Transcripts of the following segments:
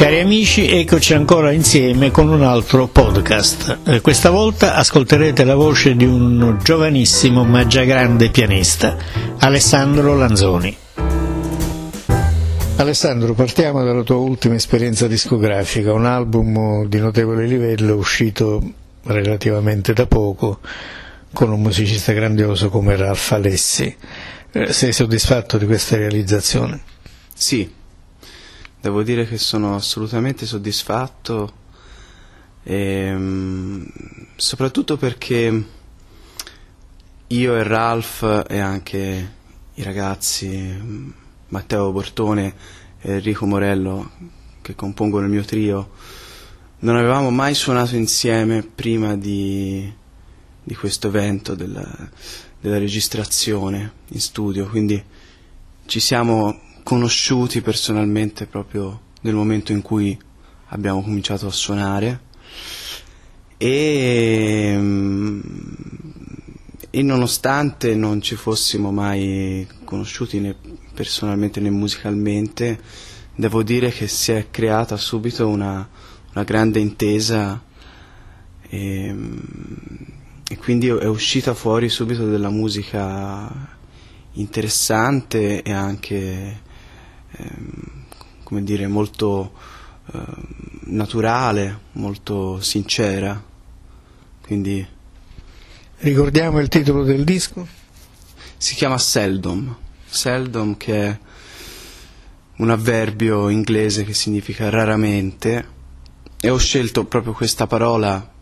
Cari amici, eccoci ancora insieme con un altro podcast. Eh, questa volta ascolterete la voce di un giovanissimo ma già grande pianista, Alessandro Lanzoni. Alessandro, partiamo dalla tua ultima esperienza discografica, un album di notevole livello uscito relativamente da poco con un musicista grandioso come Ralph Alessi. Eh, sei soddisfatto di questa realizzazione? Sì, devo dire che sono assolutamente soddisfatto, ehm, soprattutto perché io e Ralph e anche i ragazzi Matteo Bortone e Enrico Morello che compongono il mio trio non avevamo mai suonato insieme prima di, di questo evento della, della registrazione in studio, quindi ci siamo conosciuti personalmente proprio nel momento in cui abbiamo cominciato a suonare. E, e nonostante non ci fossimo mai conosciuti né personalmente né musicalmente, devo dire che si è creata subito una, una grande intesa e, e quindi è uscita fuori subito della musica interessante e anche Ehm, come dire, molto eh, naturale, molto sincera. Quindi Ricordiamo il titolo del disco? Si chiama Seldom. Seldom che è un avverbio inglese che significa raramente e ho scelto proprio questa parola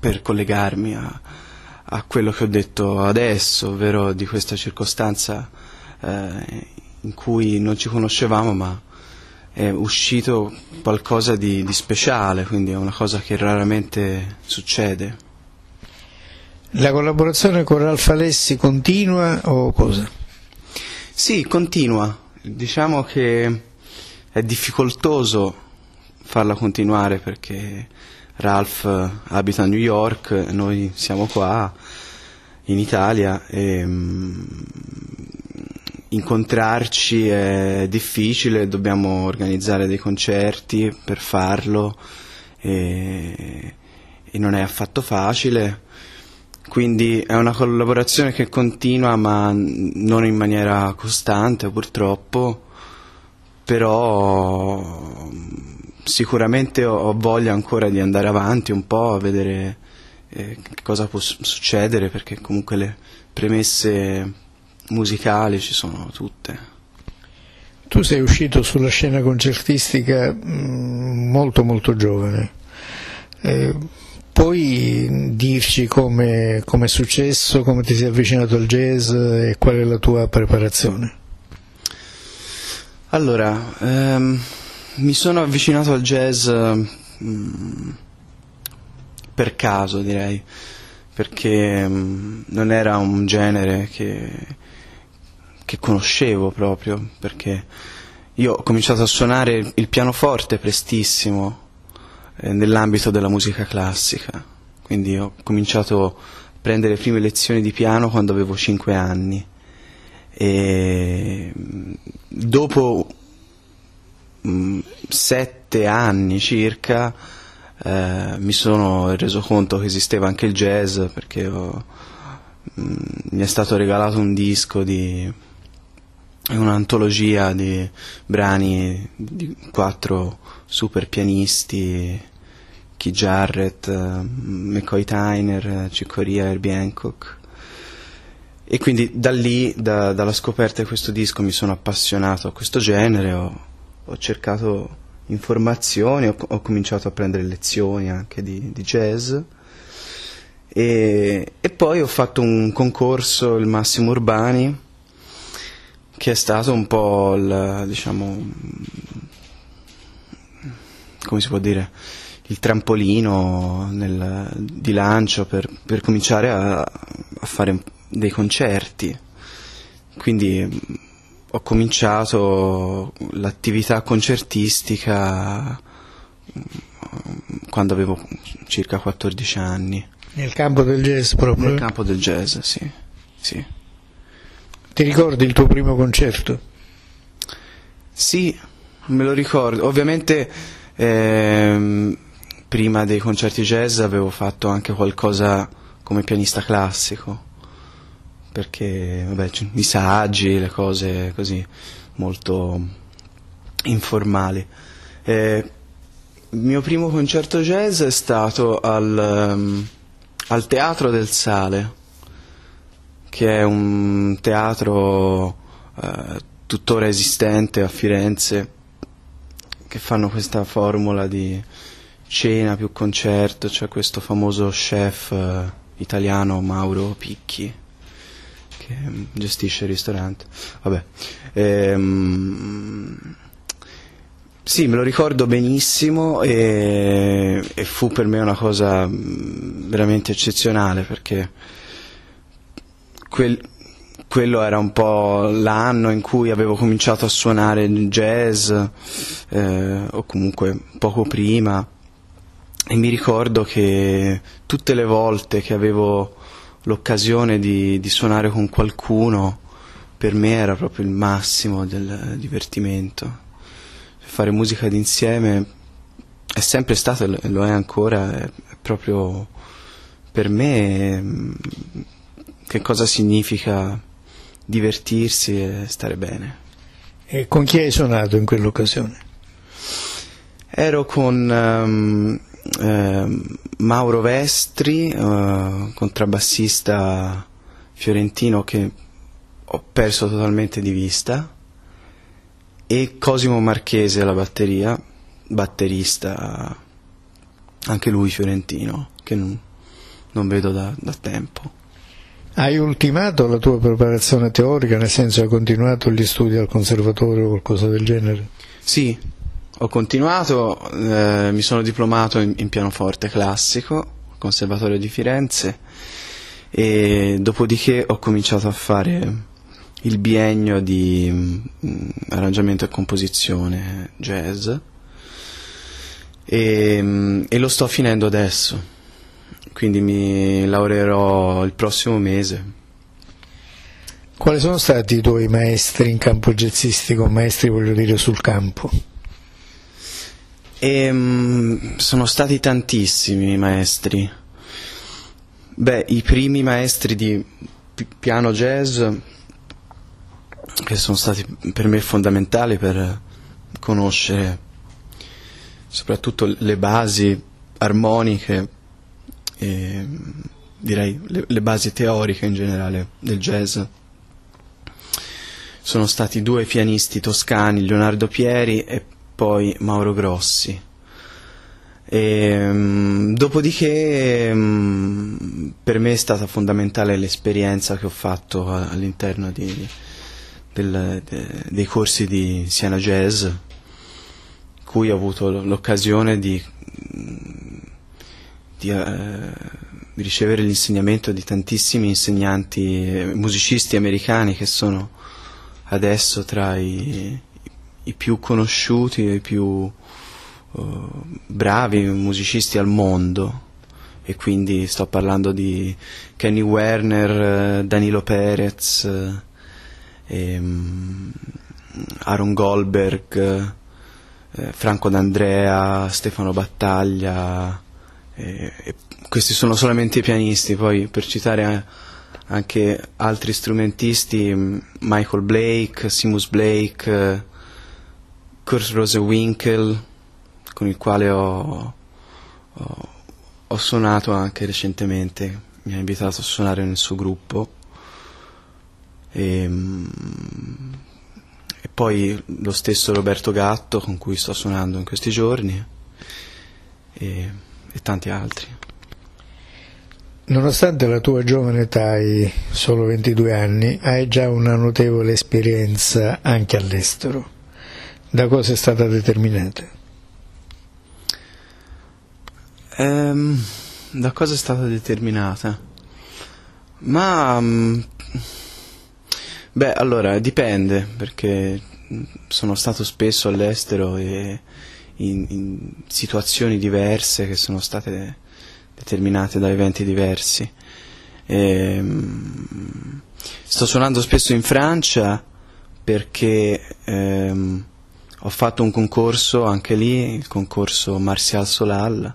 per collegarmi a, a quello che ho detto adesso, ovvero di questa circostanza eh, in cui non ci conoscevamo ma è uscito qualcosa di, di speciale, quindi è una cosa che raramente succede. La collaborazione con Ralph Alessi continua o cosa? Sì, continua. Diciamo che è difficoltoso farla continuare perché Ralph abita a New York, noi siamo qua in Italia e mm, incontrarci è difficile, dobbiamo organizzare dei concerti per farlo e, e, non è affatto facile. Quindi è una collaborazione che continua ma non in maniera costante purtroppo, però sicuramente ho voglia ancora di andare avanti un po' a vedere eh, cosa può succedere perché comunque le premesse musicali ci sono tutte. Tu sei uscito sulla scena concertistica mm, molto molto giovane. Eh, puoi dirci come è successo, come ti sei avvicinato al jazz e qual è la tua preparazione? Allora, ehm, mi sono avvicinato al jazz mm, per caso direi, perché mm, non era un genere che che conoscevo proprio, perché io ho cominciato a suonare il pianoforte prestissimo eh, nell'ambito della musica classica, quindi ho cominciato a prendere le prime lezioni di piano quando avevo 5 anni. E mm, dopo mh, mm, sette anni circa eh, mi sono reso conto che esisteva anche il jazz perché ho, mh, mm, mi è stato regalato un disco di un'antologia di brani di quattro super pianisti, Keith Jarrett, McCoy Tyner, Ciccoria, Herbie Hancock. E quindi da lì, da, dalla scoperta di questo disco, mi sono appassionato a questo genere, ho, ho cercato informazioni, ho, ho, cominciato a prendere lezioni anche di, di jazz. E, e, poi ho fatto un concorso, il Massimo Urbani, che è stato un po' il, diciamo, come si può dire, il trampolino nel, di lancio per, per cominciare a, a, fare dei concerti. Quindi ho cominciato l'attività concertistica quando avevo circa 14 anni. Nel campo del jazz proprio? Nel campo del jazz, sì. sì. Ti ricordi il tuo primo concerto? Sì, Me lo ricordo, ovviamente ehm, prima dei concerti jazz avevo fatto anche qualcosa come pianista classico, perché vabbè, i saggi, le cose così molto informali. Eh, il mio primo concerto jazz è stato al, um, al Teatro del Sale, che è un teatro uh, tuttora esistente a Firenze, che fanno questa formula di cena più concerto, c'è cioè questo famoso chef uh, italiano Mauro Picchi che gestisce il ristorante. Vabbè. Ehm, sì, me lo ricordo benissimo e, e, fu per me una cosa mm, veramente eccezionale perché quel, quello era un po' l'anno in cui avevo cominciato a suonare jazz eh, o comunque poco prima e mi ricordo che tutte le volte che avevo l'occasione di, di suonare con qualcuno per me era proprio il massimo del divertimento fare musica d'insieme è sempre stato e lo è ancora, è, proprio per me che cosa significa divertirsi e stare bene. E con chi hai suonato in quell'occasione? Ero con um, Mauro Vestri, uh, contrabbassista fiorentino che ho perso totalmente di vista e Cosimo Marchese alla batteria, batterista anche lui fiorentino, che non, non vedo da, da, tempo. Hai ultimato la tua preparazione teorica, nel senso hai continuato gli studi al conservatorio o qualcosa del genere? Sì, ho continuato, eh, mi sono diplomato in, in pianoforte classico Conservatorio di Firenze e dopodiché ho cominciato a fare il biennio di mh, mm, arrangiamento e composizione jazz e, mh, mm, e, lo sto finendo adesso, quindi mi laureerò il prossimo mese. Quali sono stati i tuoi maestri in campo jazzistico, maestri voglio dire sul campo? E, mh, mm, sono stati tantissimi i maestri. Beh, i primi maestri di piano jazz che sono stati per me fondamentali per conoscere soprattutto le basi armoniche e direi le, le basi teoriche in generale del jazz. Sono stati due pianisti toscani, Leonardo Pieri e poi Mauro Grossi. E, um, dopodiché um, per me è stata fondamentale l'esperienza che ho fatto all'interno di, del, de, dei corsi di Siena Jazz, cui ho avuto l'occasione di, di, uh, di ricevere l'insegnamento di tantissimi insegnanti, eh, musicisti americani che sono adesso tra i, i più conosciuti e i più uh, bravi musicisti al mondo. E quindi sto parlando di Kenny Werner, Danilo Perez, ehm, Aaron Goldberg, eh, Franco D'Andrea, Stefano Battaglia, eh, e questi sono solamente i pianisti, poi per citare anche altri strumentisti, Michael Blake, Simus Blake, eh, Kurt Rosewinkel, con il quale ho, ho, ho suonato anche recentemente, mi ha invitato a suonare nel suo gruppo. E, ehm, e poi lo stesso Roberto Gatto con cui sto suonando in questi giorni e, e tanti altri. Nonostante la tua giovane età, hai solo 22 anni, hai già una notevole esperienza anche all'estero. Da cosa è stata determinata? Um, da cosa è stata determinata? Ma um, Beh, allora dipende, perché sono stato spesso all'estero e in, in situazioni diverse che sono state determinate da eventi diversi. E, um, sto suonando spesso in Francia perché um, ho fatto un concorso anche lì, il concorso Martial Solal,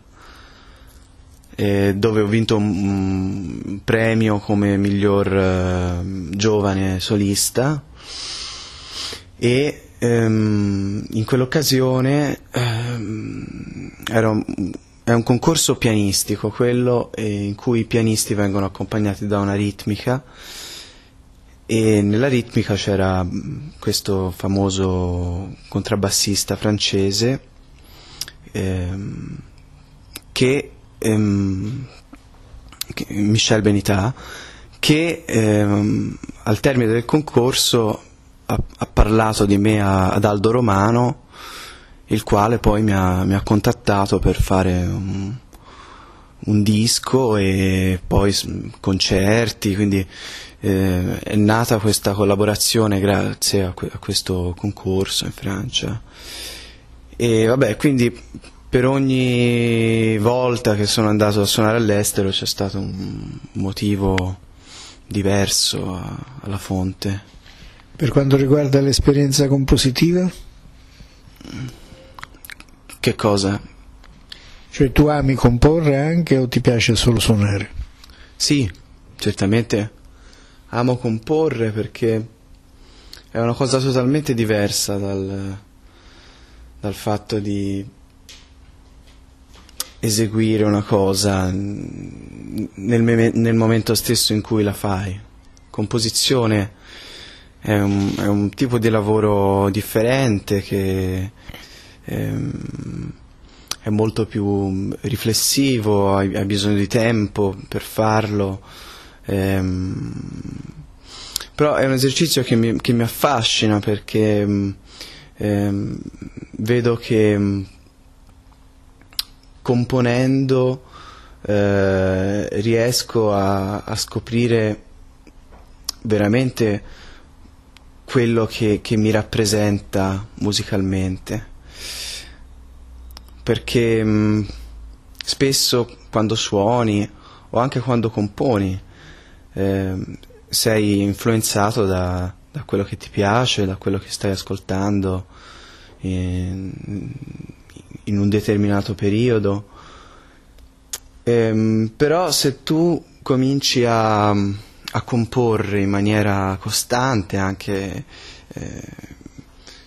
eh, dove ho vinto un, premio come miglior eh, giovane solista. E ehm, in quell'occasione ehm, un, è un concorso pianistico quello in cui i pianisti vengono accompagnati da una ritmica e nella ritmica c'era questo famoso contrabbassista francese ehm, che, ehm, che, Michel Benità che ehm, al termine del concorso ha, ha parlato di me a, ad Aldo Romano il quale poi mi ha, mi ha contattato per fare un, un, disco e poi concerti, quindi eh, è nata questa collaborazione grazie a, que- a, questo concorso in Francia. E vabbè, quindi per ogni volta che sono andato a suonare all'estero c'è stato un motivo diverso a, alla fonte. Per quanto riguarda l'esperienza compositiva? Che cosa? Cioè tu ami comporre anche o ti piace solo suonare? Sì, certamente amo comporre perché è una cosa totalmente diversa dal, dal fatto di eseguire una cosa nel, nel, momento stesso in cui la fai. Composizione è un, è un tipo di lavoro differente che ehm, è molto più riflessivo, hai, bisogno di tempo per farlo, ehm, però è un esercizio che mi, che mi affascina perché ehm, vedo che mm, componendo eh, riesco a, a, scoprire veramente quello che, che mi rappresenta musicalmente perché mh, mm, spesso quando suoni o anche quando componi eh, sei influenzato da, da, quello che ti piace, da quello che stai ascoltando in, in un determinato periodo. Eh, però se tu cominci a, a, comporre in maniera costante, anche eh,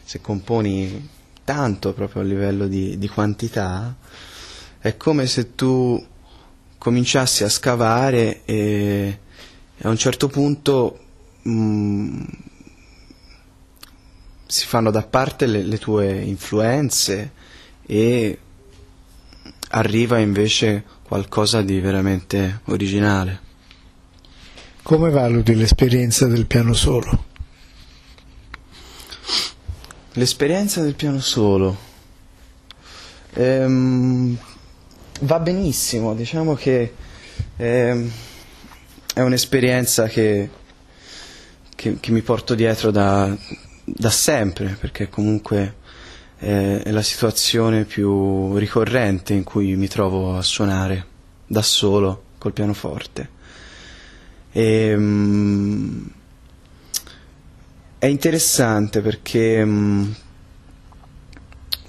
se componi tanto proprio a livello di, di quantità, è come se tu cominciassi a scavare e, a un certo punto mh, mm, si fanno da parte le, le, tue influenze e arriva invece qualcosa di veramente originale. Come valuti l'esperienza del piano solo? L'esperienza del piano solo ehm, va benissimo, diciamo che ehm, è un'esperienza che, che, che, mi porto dietro da, da sempre, perché comunque è, è la situazione più ricorrente in cui mi trovo a suonare da solo col pianoforte. Ehm, è interessante perché mm,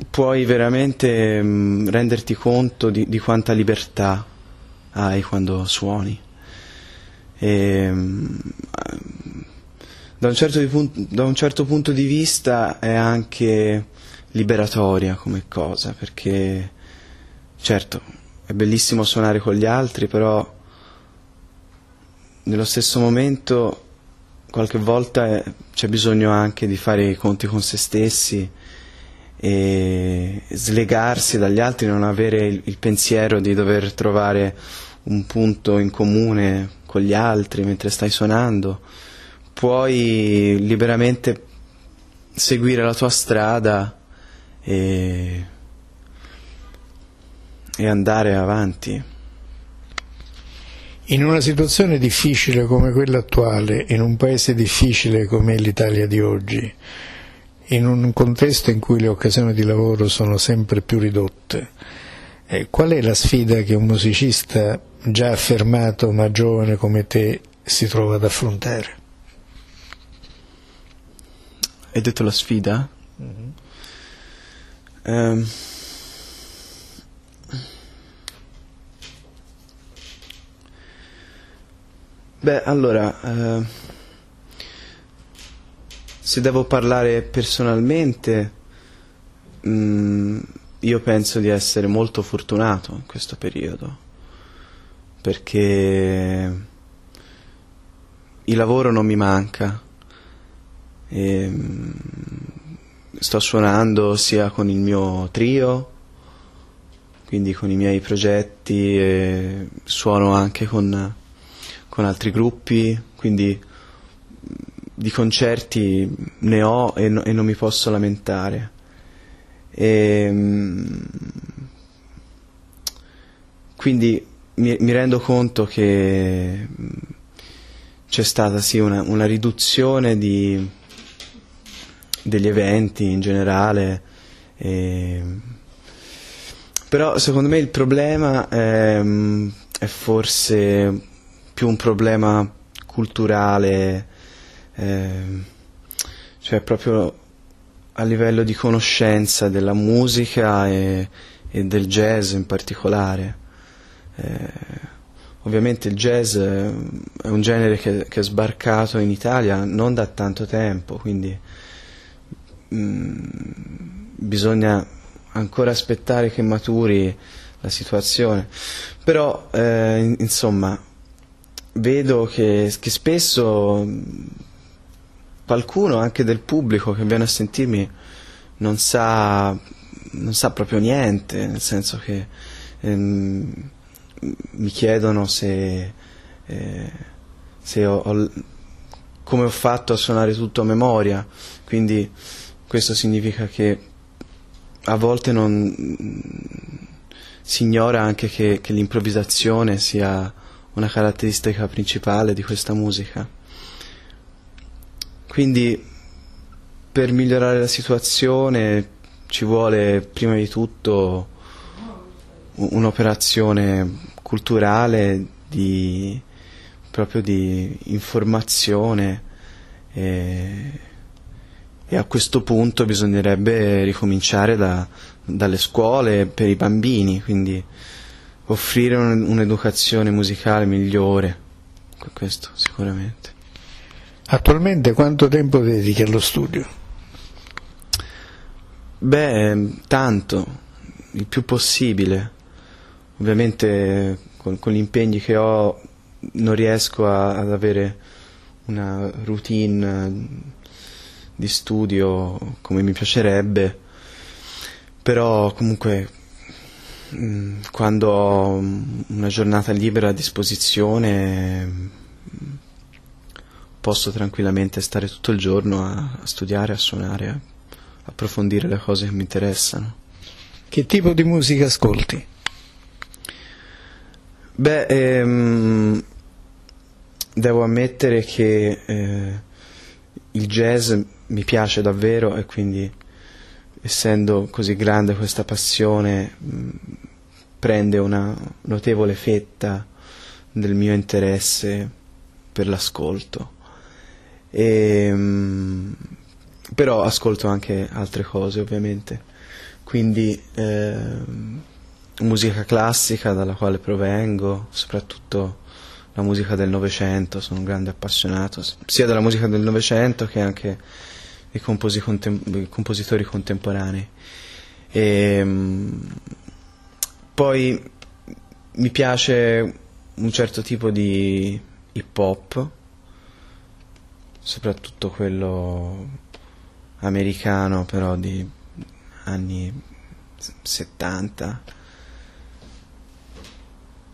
puoi veramente mm, renderti conto di, di, quanta libertà hai quando suoni. E, mh, da, un certo di, da un certo punto di vista è anche liberatoria come cosa, perché certo è bellissimo suonare con gli altri, però nello stesso momento qualche volta eh, c'è bisogno anche di fare i conti con se stessi e slegarsi dagli altri, non avere il, il pensiero di dover trovare un punto in comune con gli altri mentre stai suonando. Puoi liberamente seguire la tua strada e, e andare avanti. In una situazione difficile come quella attuale, in un paese difficile come l'Italia di oggi, in un contesto in cui le occasioni di lavoro sono sempre più ridotte, eh, qual è la sfida che un musicista già affermato ma giovane come te si trova ad affrontare? Hai detto la sfida? Mm-hmm. Um, beh, allora, uh, se devo parlare personalmente, um, io penso di essere molto fortunato in questo periodo, perché il lavoro non mi manca. E, um, sto suonando sia con il mio trio, quindi con i miei progetti, e suono anche con, con altri gruppi, quindi di concerti ne ho e, no, e non mi posso lamentare. E, quindi mi, mi, rendo conto che c'è stata sì una, una riduzione di, degli eventi in generale. E... Però secondo me il problema è, è, forse più un problema culturale, eh, cioè proprio a livello di conoscenza della musica e, e del jazz in particolare. Eh, ovviamente il jazz è un genere che, che, è sbarcato in Italia non da tanto tempo, quindi Mm, bisogna ancora aspettare che maturi la situazione. Però, eh, insomma, vedo che, che, spesso qualcuno, anche del pubblico che viene a sentirmi, non sa, non sa proprio niente, nel senso che ehm, mi chiedono se, eh, se ho, ho, come ho fatto a suonare tutto a memoria, quindi questo significa che a volte non, si ignora anche che, che l'improvvisazione sia una caratteristica principale di questa musica. Quindi per migliorare la situazione ci vuole prima di tutto un'operazione culturale di, proprio di informazione e, e a questo punto bisognerebbe ricominciare da, dalle scuole per i bambini, quindi offrire un, un'educazione musicale migliore, questo sicuramente. Attualmente quanto tempo dedichi allo studio? Beh, tanto, il più possibile. Ovviamente con, con gli impegni che ho non riesco a, ad avere una routine di studio come mi piacerebbe, però comunque quando ho una giornata libera a disposizione posso tranquillamente stare tutto il giorno a, a studiare, a suonare, a approfondire le cose che mi interessano. Che tipo di musica ascolti? Beh, ehm, devo ammettere che eh, il jazz mi piace davvero e quindi essendo così grande questa passione prende una notevole fetta del mio interesse per l'ascolto. E, però ascolto anche altre cose ovviamente, quindi eh, musica classica dalla quale provengo, soprattutto la musica del Novecento, sono un grande appassionato sia della musica del Novecento che anche dei, contem- compositori contemporanei. E, um, poi mi piace un certo tipo di hip hop, soprattutto quello americano, però di anni 70,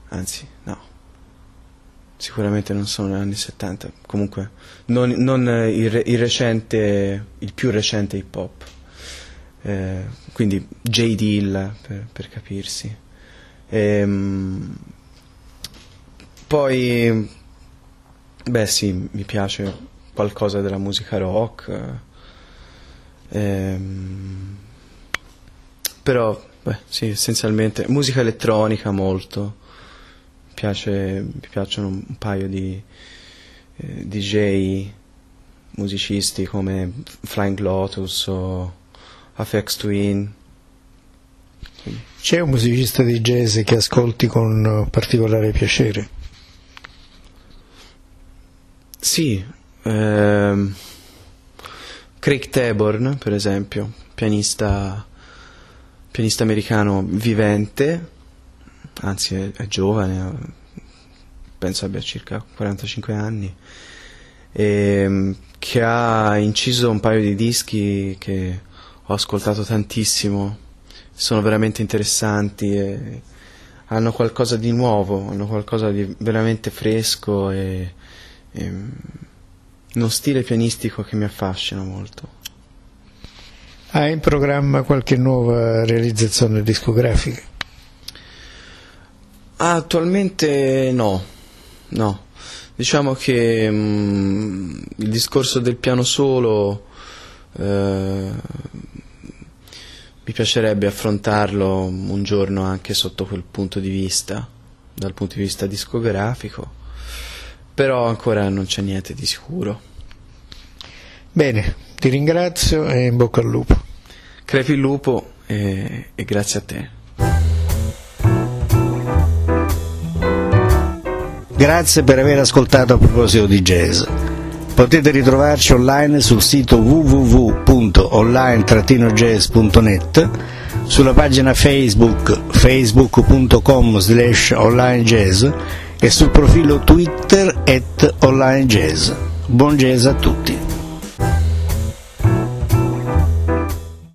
anzi no, sicuramente non sono anni 70, comunque non, non il, il, recente, il più recente hip hop, eh, quindi J. Dill per, per capirsi. Ehm, poi, beh sì, mi piace qualcosa della musica rock, ehm, però, beh sì, essenzialmente musica elettronica molto piace, mi piacciono un paio di eh, DJ musicisti come Flying Lotus o Afex Twin, C'è un musicista di jazz che ascolti con particolare piacere? Sì, ehm, Craig Taborn per esempio, pianista, pianista americano vivente, anzi è, è giovane, penso abbia circa 45 anni, e, ehm, che ha inciso un paio di dischi che ho ascoltato tantissimo, sono veramente interessanti e hanno qualcosa di nuovo, hanno qualcosa di veramente fresco e, e uno stile pianistico che mi affascina molto. Hai in programma qualche nuova realizzazione discografica? Attualmente no, no. Diciamo che mm, il discorso del piano solo eh, mi piacerebbe affrontarlo un giorno anche sotto quel punto di vista, dal punto di vista discografico però ancora non c'è niente di sicuro. Bene, ti ringrazio e in bocca al lupo. Crepi il lupo e, e grazie a te. Grazie per aver ascoltato a proposito di jazz. Potete ritrovarci online sul sito www.online-jazz.net, sulla pagina Facebook facebook.com slash online e sul profilo Twitter at online. Buon jazz a tutti!